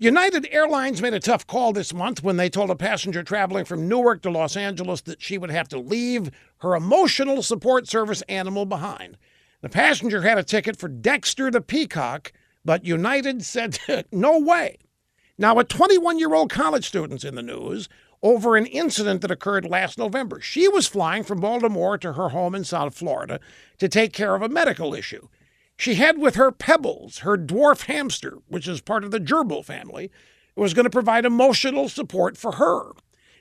United Airlines made a tough call this month when they told a passenger traveling from Newark to Los Angeles that she would have to leave her emotional support service animal behind. The passenger had a ticket for Dexter the peacock, but United said, no way. Now, a 21 year old college student's in the news over an incident that occurred last November. She was flying from Baltimore to her home in South Florida to take care of a medical issue. She had with her Pebbles, her dwarf hamster, which is part of the gerbil family, was going to provide emotional support for her.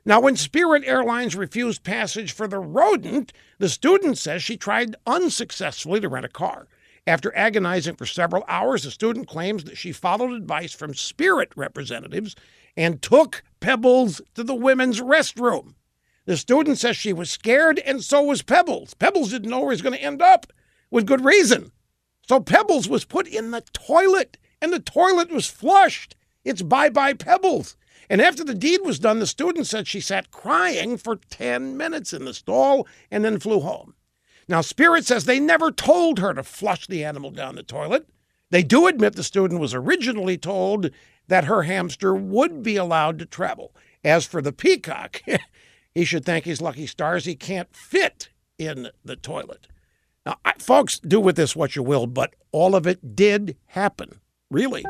Now, when Spirit Airlines refused passage for the rodent, the student says she tried unsuccessfully to rent a car. After agonizing for several hours, the student claims that she followed advice from Spirit representatives and took Pebbles to the women's restroom. The student says she was scared, and so was Pebbles. Pebbles didn't know where he was going to end up, with good reason. So Pebbles was put in the toilet, and the toilet was flushed. It's bye bye Pebbles. And after the deed was done, the student said she sat crying for 10 minutes in the stall and then flew home. Now, Spirit says they never told her to flush the animal down the toilet. They do admit the student was originally told that her hamster would be allowed to travel. As for the peacock, he should thank his lucky stars he can't fit in the toilet. Now, I, folks, do with this what you will, but all of it did happen. Really.